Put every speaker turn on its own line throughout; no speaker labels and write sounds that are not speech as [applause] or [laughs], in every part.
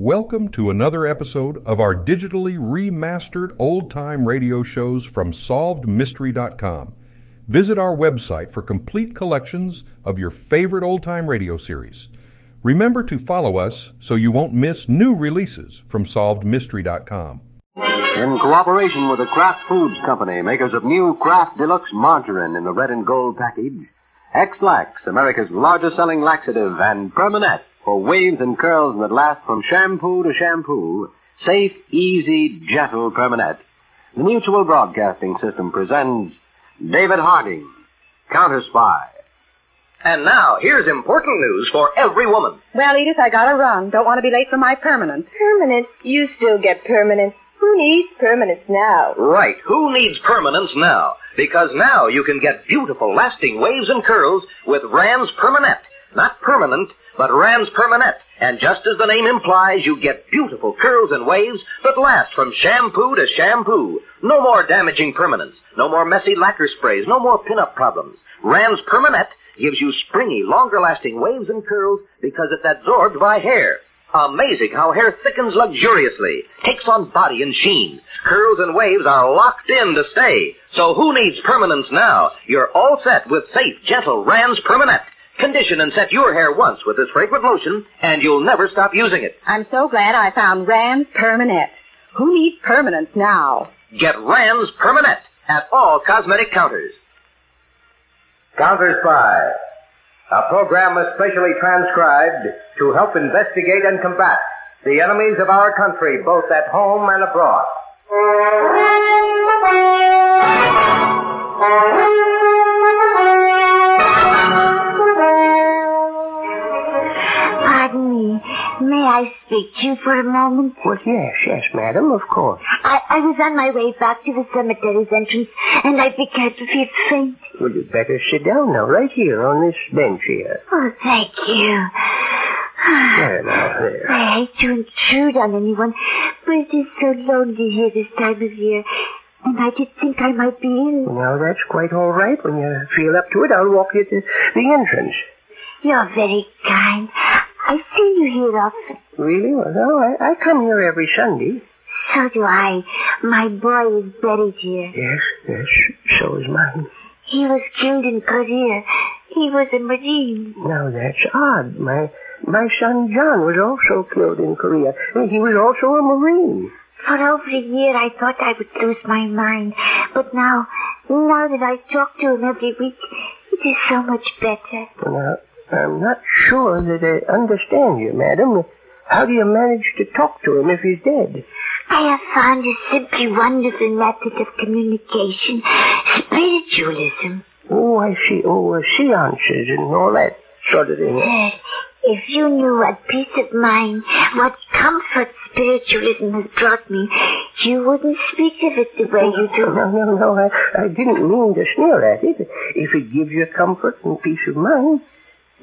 Welcome to another episode of our digitally remastered old time radio shows from SolvedMystery.com. Visit our website for complete collections of your favorite old time radio series. Remember to follow us so you won't miss new releases from SolvedMystery.com.
In cooperation with the Kraft Foods Company, makers of new Kraft Deluxe Margarine in the red and gold package, Ex-Lax, America's largest selling laxative, and Permanent for waves and curls that last from shampoo to shampoo, safe, easy, gentle Permanent. The Mutual Broadcasting System presents David Harding, Counter Spy.
And now, here's important news for every woman.
Well, Edith, I gotta run. Don't want to be late for my permanent.
Permanent? You still get permanent. Who needs permanence now?
Right. Who needs permanence now? Because now you can get beautiful, lasting waves and curls with Rand's Permanent. Not permanent, but Rand's Permanent. And just as the name implies, you get beautiful curls and waves that last from shampoo to shampoo. No more damaging permanence. No more messy lacquer sprays. No more pin-up problems. Rand's Permanent gives you springy, longer-lasting waves and curls because it's absorbed by hair. Amazing how hair thickens luxuriously, takes on body and sheen. Curls and waves are locked in to stay. So who needs permanence now? You're all set with safe, gentle Rand's Permanent. Condition and set your hair once with this fragrant lotion, and you'll never stop using it.
I'm so glad I found Rand's Permanent. Who needs permanence now?
Get Rand's Permanent at all cosmetic counters.
Counter Spy, a program especially transcribed to help investigate and combat the enemies of our country, both at home and abroad. [laughs]
May I speak to you for a moment?
Well, yes, yes, madam, of course.
I, I was on my way back to the cemetery's entrance, and I began to feel faint.
Well, you'd better sit down now, right here on this bench here.
Oh, thank you.
There, now, there.
I hate to intrude on anyone, but it is so lonely here this time of year, and I did think I might be ill.
Now, that's quite all right. When you feel up to it, I'll walk you to the entrance.
You're very kind. I've seen you here often.
Really? Well, no, I, I come here every Sunday.
So do I. My boy is buried here.
Yes, yes, so is mine.
He was killed in Korea. He was a Marine.
Now, that's odd. My my son John was also killed in Korea. He was also a Marine.
For over a year I thought I would lose my mind. But now, now that I talk to him every week, it is so much better.
Now, I'm not sure that I understand you, madam. How do you manage to talk to him if he's dead?
I have found a simply wonderful method of communication. Spiritualism.
Oh, I see. Oh, uh, seances and all that sort of thing.
Yes, if you knew what peace of mind, what comfort spiritualism has brought me, you wouldn't speak of it the way you do.
No, no, no. I, I didn't mean to sneer at it. If it gives you comfort and peace of mind,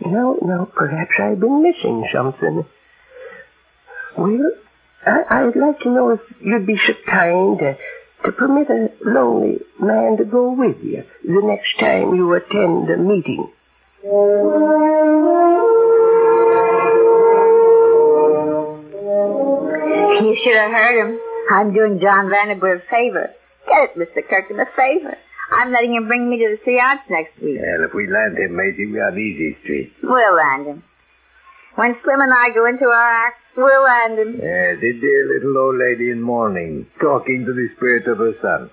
no, no, perhaps I've been missing something. Well, I, I'd like to know if you'd be so kind to, to permit a lonely man to go with you the next time you attend a meeting.
You should have heard him. I'm doing John Vanderbilt a favor. Get it, Mr. Kirkland, a favor. I'm letting him bring me to the seance next week.
Well, if we land him, Maisie, we're on easy street.
We'll land him. When Slim and I go into our act, we'll land him.
Yeah, the dear little old lady in mourning, talking to the spirit of her son.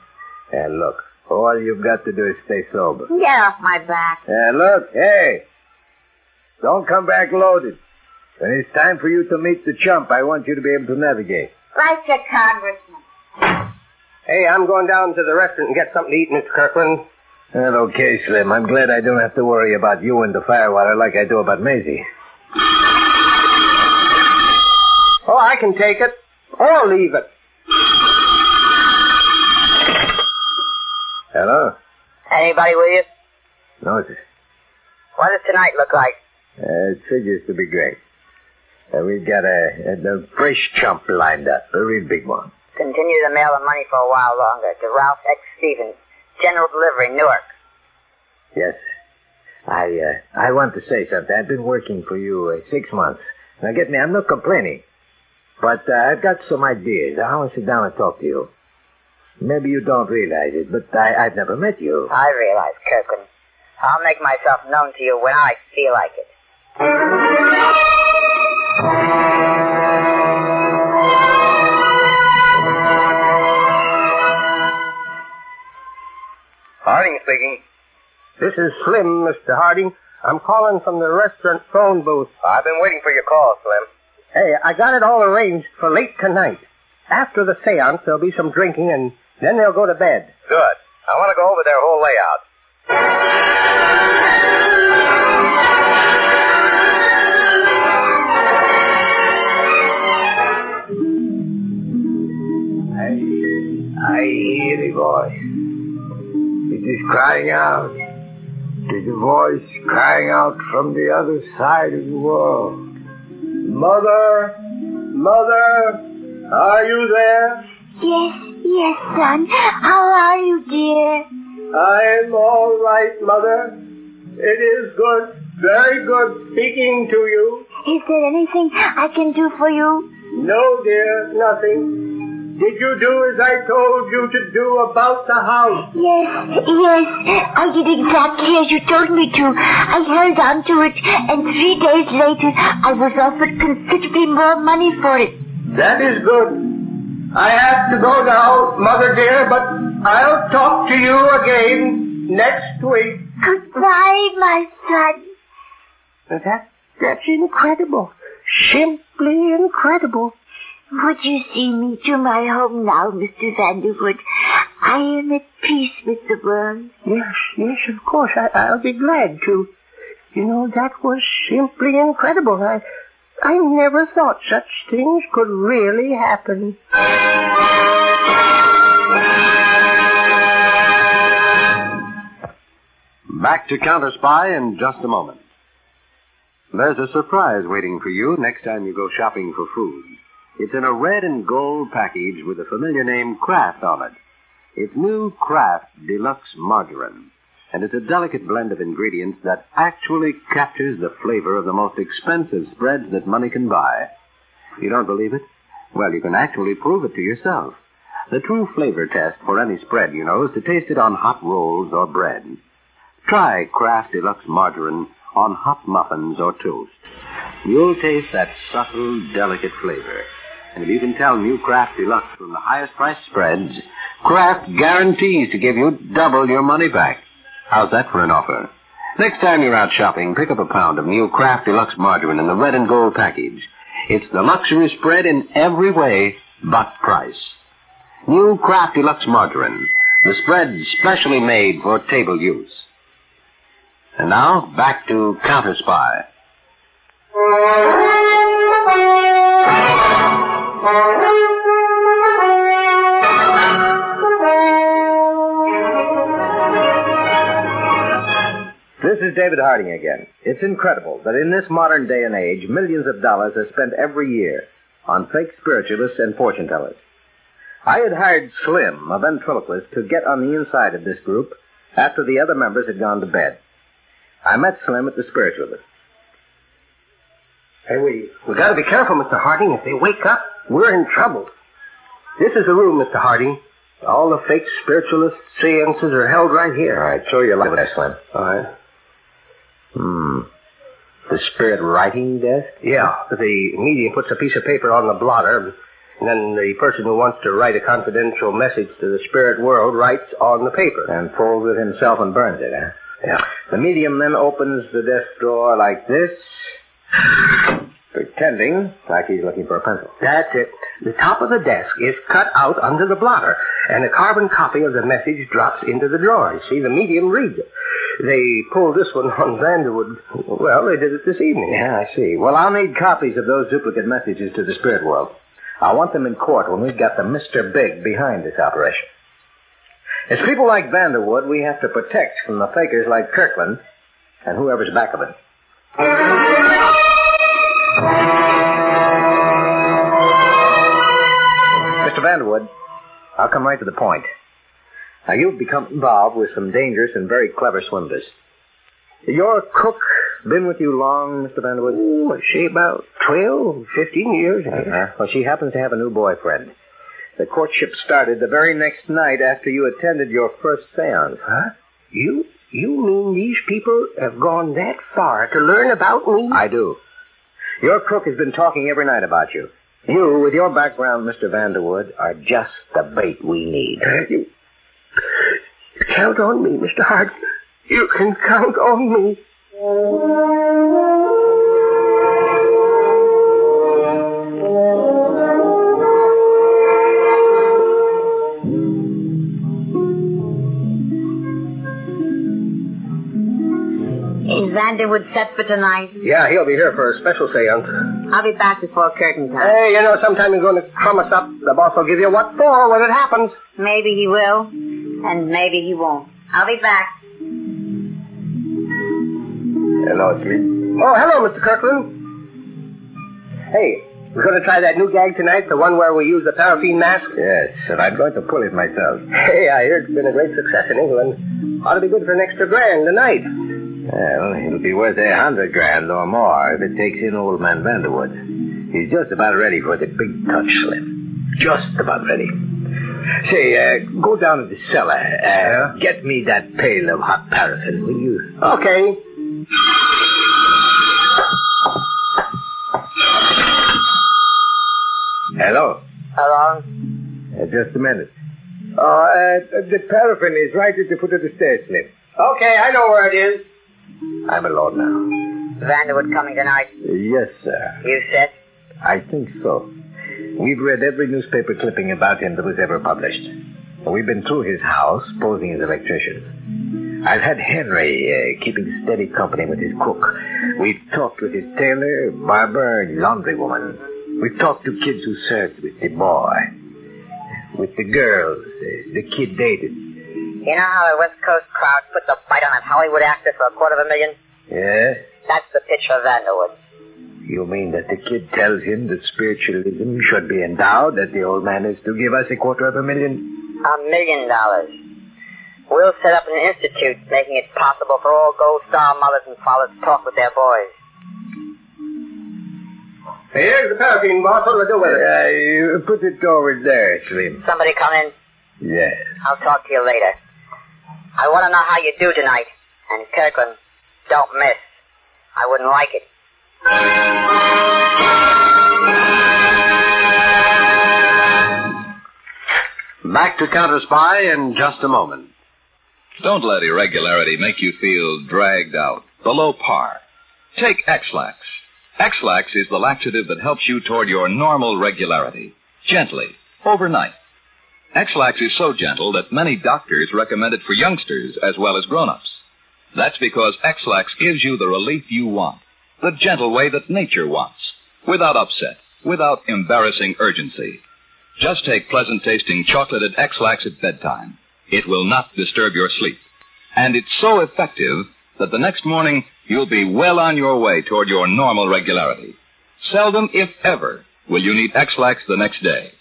And look, all you've got to do is stay sober.
Get off my back.
And look, hey, don't come back loaded. When it's time for you to meet the chump, I want you to be able to navigate.
Like a congressman.
Hey, I'm going down to the restaurant and get something to eat, Mr. Kirkland.
Well, okay, Slim. I'm glad I don't have to worry about you and the firewater like I do about Maisie.
Oh, I can take it. Or leave it.
Hello?
Anybody with you?
No, sir.
What does tonight look like?
Uh, it figures to be great. Uh, we've got a, a, a fresh chump lined up, a real big one.
Continue to mail the money for a while longer to Ralph X. Stevens, General Delivery, Newark.
Yes. I, uh, I want to say something. I've been working for you uh, six months. Now get me, I'm not complaining.
But uh, I've got some ideas. I want to sit down and talk to you. Maybe you don't realize it, but I, I've never met you.
I realize, Kirkland. I'll make myself known to you when I feel like it.
Speaking.
This is Slim, Mr. Harding. I'm calling from the restaurant phone booth.
I've been waiting for your call, Slim.
Hey, I got it all arranged for late tonight. After the seance, there'll be some drinking, and then they'll go to bed.
Good. I want to go over their whole layout.
Is crying out. Is a voice crying out from the other side of the world. Mother, mother, are you there?
Yes, yes, son. How are you, dear?
I am all right, Mother. It is good, very good speaking to you.
Is there anything I can do for you?
No, dear, nothing. Did you do as I told you to do about the house?
Yes, yes. I did exactly as you told me to. I held on to it, and three days later, I was offered considerably more money for it.
That is good. I have to go now, Mother dear, but I'll talk to you again next week.
Goodbye, my son.
That, that's incredible. Simply incredible.
Would you see me to my home now, Mr. Vanderwood? I am at peace with the world.
Yes, yes, of course. I, I'll be glad to. You know, that was simply incredible. I, I never thought such things could really happen.
Back to Counter Spy in just a moment. There's a surprise waiting for you next time you go shopping for food. It's in a red and gold package with the familiar name Kraft on it. It's new Kraft Deluxe Margarine, and it's a delicate blend of ingredients that actually captures the flavor of the most expensive spreads that money can buy. You don't believe it? Well, you can actually prove it to yourself. The true flavor test for any spread, you know, is to taste it on hot rolls or bread. Try Kraft Deluxe Margarine on hot muffins or toast. You'll taste that subtle, delicate flavor. And if you can tell new Kraft Deluxe from the highest price spreads, Kraft guarantees to give you double your money back. How's that for an offer? Next time you're out shopping, pick up a pound of new Kraft Deluxe margarine in the red and gold package. It's the luxury spread in every way but price. New Kraft Deluxe margarine, the spread specially made for table use. And now, back to Counter Spy.
This is David Harding again. It's incredible that in this modern day and age, millions of dollars are spent every year on fake spiritualists and fortune tellers. I had hired Slim, a ventriloquist, to get on the inside of this group after the other members had gone to bed. I met Slim at the spiritualist.
Hey, we, we gotta be careful, Mr. Harding. If they wake up, we're in trouble. This is the room, Mr. Harding. All the fake spiritualist seances are held right here.
All right, show your light there, Slim.
All right.
Hmm. The spirit writing desk?
Yeah, the medium puts a piece of paper on the blotter, and then the person who wants to write a confidential message to the spirit world writes on the paper.
And folds it himself and burns it, huh?
Yeah.
The medium then opens the desk drawer like this, pretending like he's looking for a pencil.
That's it. The top of the desk is cut out under the blotter, and a carbon copy of the message drops into the drawer. You see, the medium reads it. They pulled this one on Vanderwood. Well, they did it this evening.
Yeah, I see. Well, I'll need copies of those duplicate messages to the spirit world. I want them in court when we've got the Mr. Big behind this operation. It's people like Vanderwood we have to protect from the fakers like Kirkland and whoever's back of it. Mr. Vanderwood, I'll come right to the point. Now, you've become involved with some dangerous and very clever swindlers. Your cook, been with you long, Mr. Vanderwood?
Oh, say about 12, 15 years.
Uh-huh. Well, she happens to have a new boyfriend. The courtship started the very next night after you attended your first seance.
Huh? You, you mean these people have gone that far to learn about me?
I do. Your cook has been talking every night about you. You, with your background, Mr. Vanderwood, are just the bait we need.
You count on me, Mr. Hart. You can count on me.
Is Vanderwood set for tonight?
Yeah, he'll be here for a special seance.
I'll be back before curtain time.
Hey, you know, sometime you're going to crumb us up. The boss will give you what for when it happens.
Maybe he will, and maybe he won't. I'll be back.
Hello, it's me. Oh, hello, Mr. Kirkland. Hey, we're going to try that new gag tonight, the one where we use the paraffin mask?
Yes, and I'm going to pull it myself.
Hey, I hear it's been a great success in England. Ought to be good for an extra grand a night.
Well, it'll be worth a hundred grand or more if it takes in old man Vanderwood. He's just about ready for the big touch, slip. Just about ready. Say, uh, go down to the cellar. Uh, Get me that pail of hot paraffin, will you?
Okay.
Hello.
Hello?
Uh, just a minute. Oh, uh, the paraffin is right at the foot of the stairs, Slim.
Okay, I know where it is.
I'm alone now.
Vanderwood coming tonight.
Yes, sir.
You said?
I think so. We've read every newspaper clipping about him that was ever published. We've been through his house, posing as electricians. I've had Henry uh, keeping steady company with his cook. We've talked with his tailor, barber, and laundrywoman. We've talked to kids who served with the boy. With the girls uh, the kid dated.
You know how the West Coast crowd puts a bite on that Hollywood actor for a quarter of a million?
Yeah?
That's the pitch for Vanderwood.
You mean that the kid tells him that spiritualism should be endowed, that the old man is to give us a quarter of a million?
A million dollars. We'll set up an institute making it possible for all Gold Star mothers and fathers to talk with their boys.
Here's the paraffin, boss. What do we do with it?
Uh, you put it over there, Slim.
Somebody come in.
Yes.
I'll talk to you later. I want to know how you do tonight. And Kirkland, don't miss. I wouldn't like it.
Back to Counter Spy in just a moment.
Don't let irregularity make you feel dragged out, below par. Take Ex-Lax. Ex-Lax is the laxative that helps you toward your normal regularity. Gently, overnight. Ex-Lax is so gentle that many doctors recommend it for youngsters as well as grown-ups. That's because Ex-Lax gives you the relief you want, the gentle way that nature wants, without upset, without embarrassing urgency. Just take pleasant tasting chocolated Ex-Lax at bedtime. It will not disturb your sleep. And it's so effective that the next morning you'll be well on your way toward your normal regularity. Seldom, if ever, will you need Ex-Lax the next day.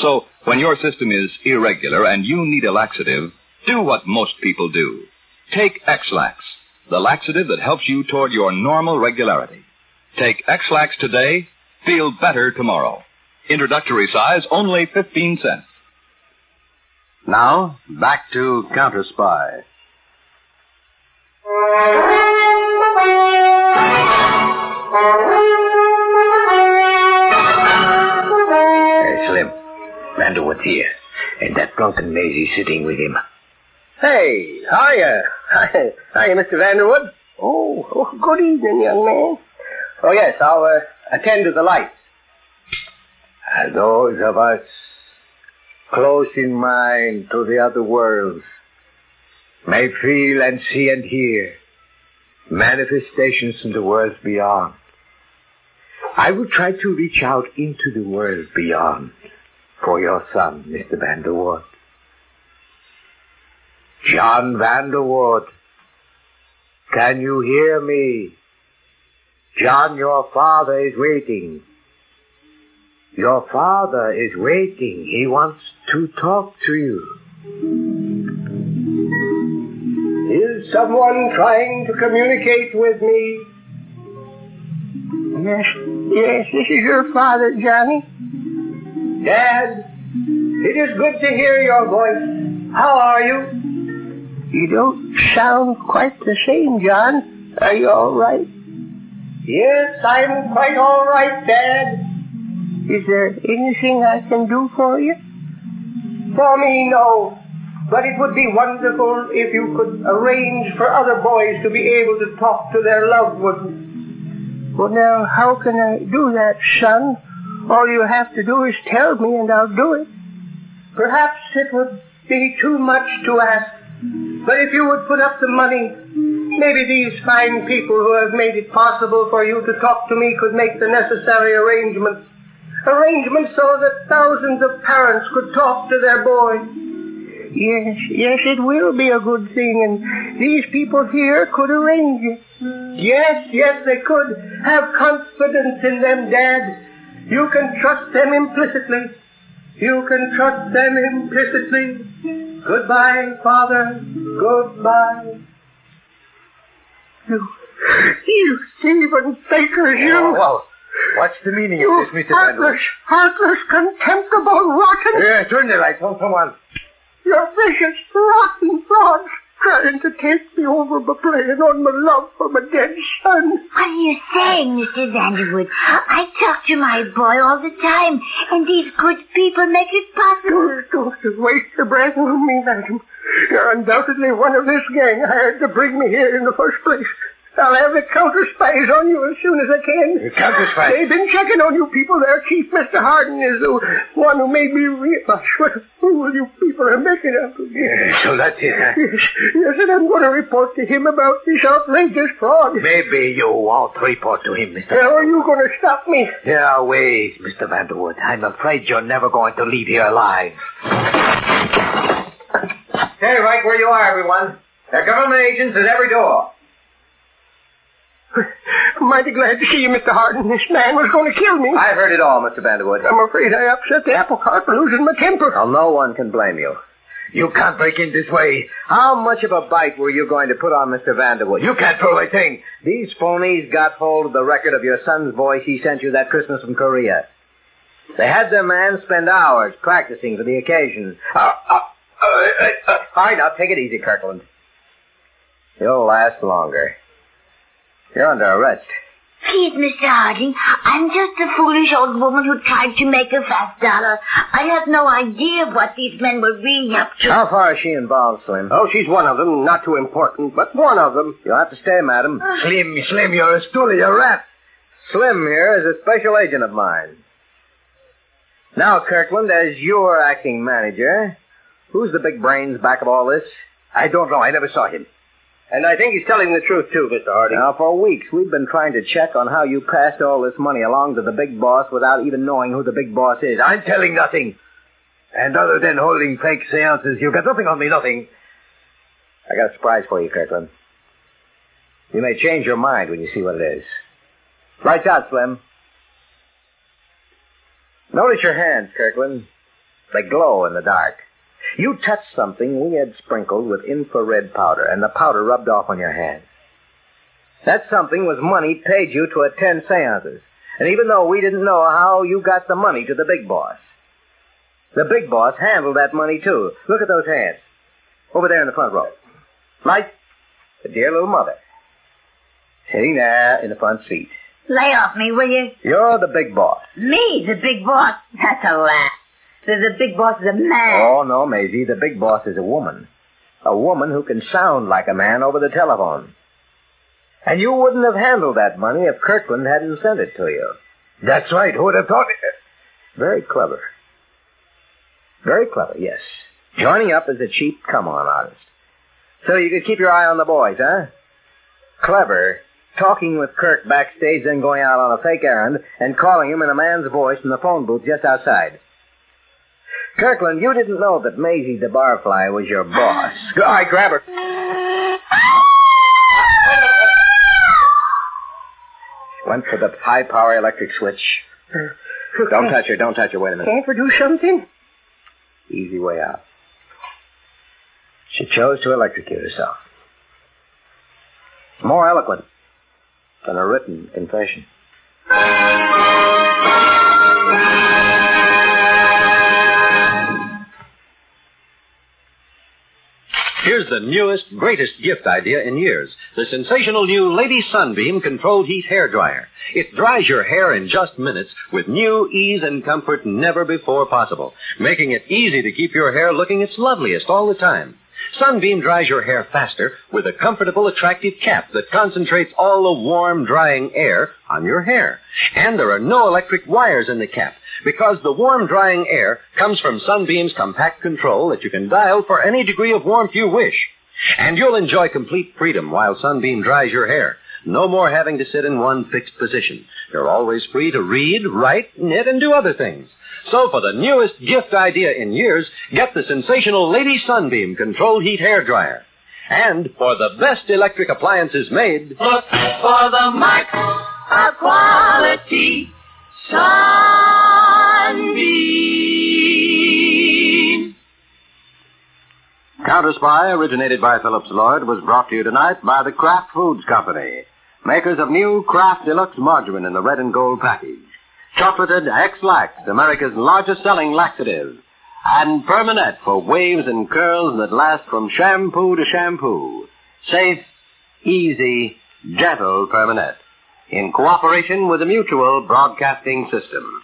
So, when your system is irregular and you need a laxative, do what most people do. Take Ex-Lax, the laxative that helps you toward your normal regularity. Take Ex-Lax today, feel better tomorrow. Introductory size, only 15 cents.
Now, back to Counter Spy.
Uh, [laughs] Vanderwood's here, and that drunken Maisie sitting with him.
Hey, hiya. [laughs] Hiya, hiya Mr. Vanderwood. Oh, oh, good evening, young man. Oh, yes, I'll uh, attend to the lights.
And those of us close in mind to the other worlds may feel and see and hear manifestations in the world beyond. I will try to reach out into the world beyond for your son, Mr. Vanderwood. John Vanderwood, can you hear me? John, your father is waiting. Your father is waiting. He wants to talk to you.
Is someone trying to communicate with me? Yes, yes, this is your father, Johnny.
Dad, it is good to hear your voice. How are you?
You don't sound quite the same, John. Are you all right?
Yes, I'm quite all right, Dad.
Is there anything I can do for you?
For me, no. But it would be wonderful if you could arrange for other boys to be able to talk to their loved ones.
Well, now, how can I do that, son? All you have to do is tell me and I'll do it.
Perhaps it would be too much to ask. But if you would put up the money, maybe these fine people who have made it possible for you to talk to me could make the necessary arrangements. Arrangements so that thousands of parents could talk to their boys.
Yes, yes, it will be a good thing, and these people here could arrange it.
Yes, yes, they could. Have confidence in them, Dad. You can trust them implicitly. You can trust them implicitly. Goodbye, Father. Goodbye.
You, you thieving fakers, oh, you.
Oh, well, what's the meaning
you
of this, Mr.
heartless, heartless, contemptible, rotten.
Yeah, turn the light. Phone someone.
You're vicious, rotten frauds trying to take me over by playing on my love for my dead son.
What are you saying, Mr. Vanderwood? I talk to my boy all the time, and these good people make it possible.
Don't, don't waste your breath on me, madam. You're undoubtedly one of this gang hired to bring me here in the first place. I'll have the counter spies on you as soon as I can.
The counter spies?
They've been checking on you people there. Chief Mr. Harding is the one who made me realize what a fool you people are making of me.
Yeah, so that's it, huh?
Yes, yes, and I'm going to report to him about this outrageous fraud.
Maybe you won't report to him, Mr.
How are you going to stop me?
There are ways, Mr. Vanderwood. I'm afraid you're never going to leave here alive.
Stay right where you are, everyone. There are government agents at every door.
Mighty glad to see you, Mr. Harding. This man was going to kill me.
I've heard it all, Mr. Vanderwood.
I'm afraid I upset the apple cart for losing my temper.
Well, no one can blame you.
You can't break in this way.
How much of a bite were you going to put on Mr. Vanderwood?
You can't prove a thing.
These phonies got hold of the record of your son's voice he sent you that Christmas from Korea. They had their man spend hours practicing for the occasion.
Uh, uh, uh, uh,
All right, now take it easy, Kirkland. You'll last longer. You're under arrest.
Please, Mr. Harding, I'm just a foolish old woman who tried to make a fast dollar. I have no idea what these men were really up to.
How far is she involved, Slim?
Oh, she's one of them. Not too important, but one of them.
You'll have to stay, madam. Ah.
Slim, Slim, you're a stoolie, you're a rat.
Slim here is a special agent of mine. Now, Kirkland, as your acting manager, who's the big brains back of all this?
I don't know. I never saw him.
And I think he's telling the truth, too, Mr. Harding.
Now, for weeks, we've been trying to check on how you passed all this money along to the big boss without even knowing who the big boss is.
I'm telling nothing. And other than holding fake seances, you've got nothing on me, nothing.
I got a surprise for you, Kirkland. You may change your mind when you see what it is. Lights out, Slim. Notice your hands, Kirkland. They glow in the dark. You touched something we had sprinkled with infrared powder, and the powder rubbed off on your hands. That something was money paid you to attend seances. And even though we didn't know how you got the money to the big boss, the big boss handled that money too. Look at those hands. Over there in the front row. Right? The dear little mother. Sitting there in the front seat.
Lay off me, will you?
You're the big boss.
Me, the big boss? That's a laugh. The, the big boss is a man.
Oh, no, Maisie. The big boss is a woman. A woman who can sound like a man over the telephone. And you wouldn't have handled that money if Kirkland hadn't sent it to you.
That's right. Who would have thought it?
Very clever. Very clever, yes. Joining up as a cheap come-on artist. So you could keep your eye on the boys, huh? Clever. Talking with Kirk backstage, then going out on a fake errand and calling him in a man's voice from the phone booth just outside. Kirkland, you didn't know that Maisie the barfly was your boss.
Go, I grab her.
Went for the high power electric switch. Don't touch her, don't touch her. Wait a minute.
Can't we do something?
Easy way out. She chose to electrocute herself. More eloquent than a written confession.
Here's the newest, greatest gift idea in years. The sensational new Lady Sunbeam Controlled Heat Hair Dryer. It dries your hair in just minutes with new ease and comfort never before possible, making it easy to keep your hair looking its loveliest all the time. Sunbeam dries your hair faster with a comfortable, attractive cap that concentrates all the warm, drying air on your hair. And there are no electric wires in the cap because the warm, drying air comes from Sunbeam's compact control that you can dial for any degree of warmth you wish. And you'll enjoy complete freedom while Sunbeam dries your hair. No more having to sit in one fixed position. You're always free to read, write, knit, and do other things. So for the newest gift idea in years, get the sensational Lady Sunbeam Controlled Heat Hair Dryer. And for the best electric appliances made,
Look for the mark of quality.
Counter Spy, originated by Phillips Lord, was brought to you tonight by the Kraft Foods Company, makers of new Kraft Deluxe Margarine in the red and gold package, chocolated Ex-Lax, America's largest selling laxative, and Permanent for waves and curls that last from shampoo to shampoo. Safe, easy, gentle Permanent. In cooperation with the Mutual Broadcasting System.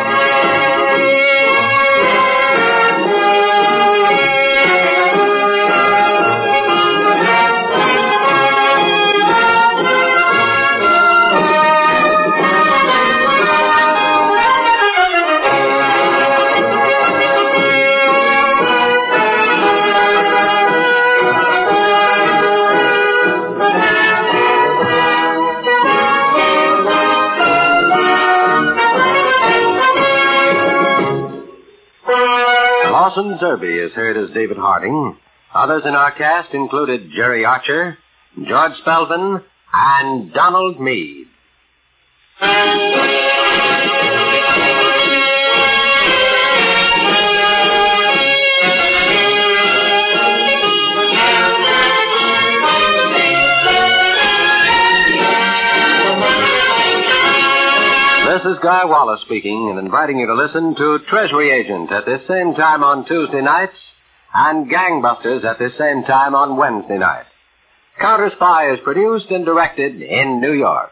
Lawson Zerbe is heard as David Harding. Others in our cast included Jerry Archer, George Spelvin, and Donald Meade. This is Guy Wallace speaking and inviting you to listen to Treasury Agent at this same time on Tuesday nights and Gangbusters at this same time on Wednesday night. Counter Spy is produced and directed in New York.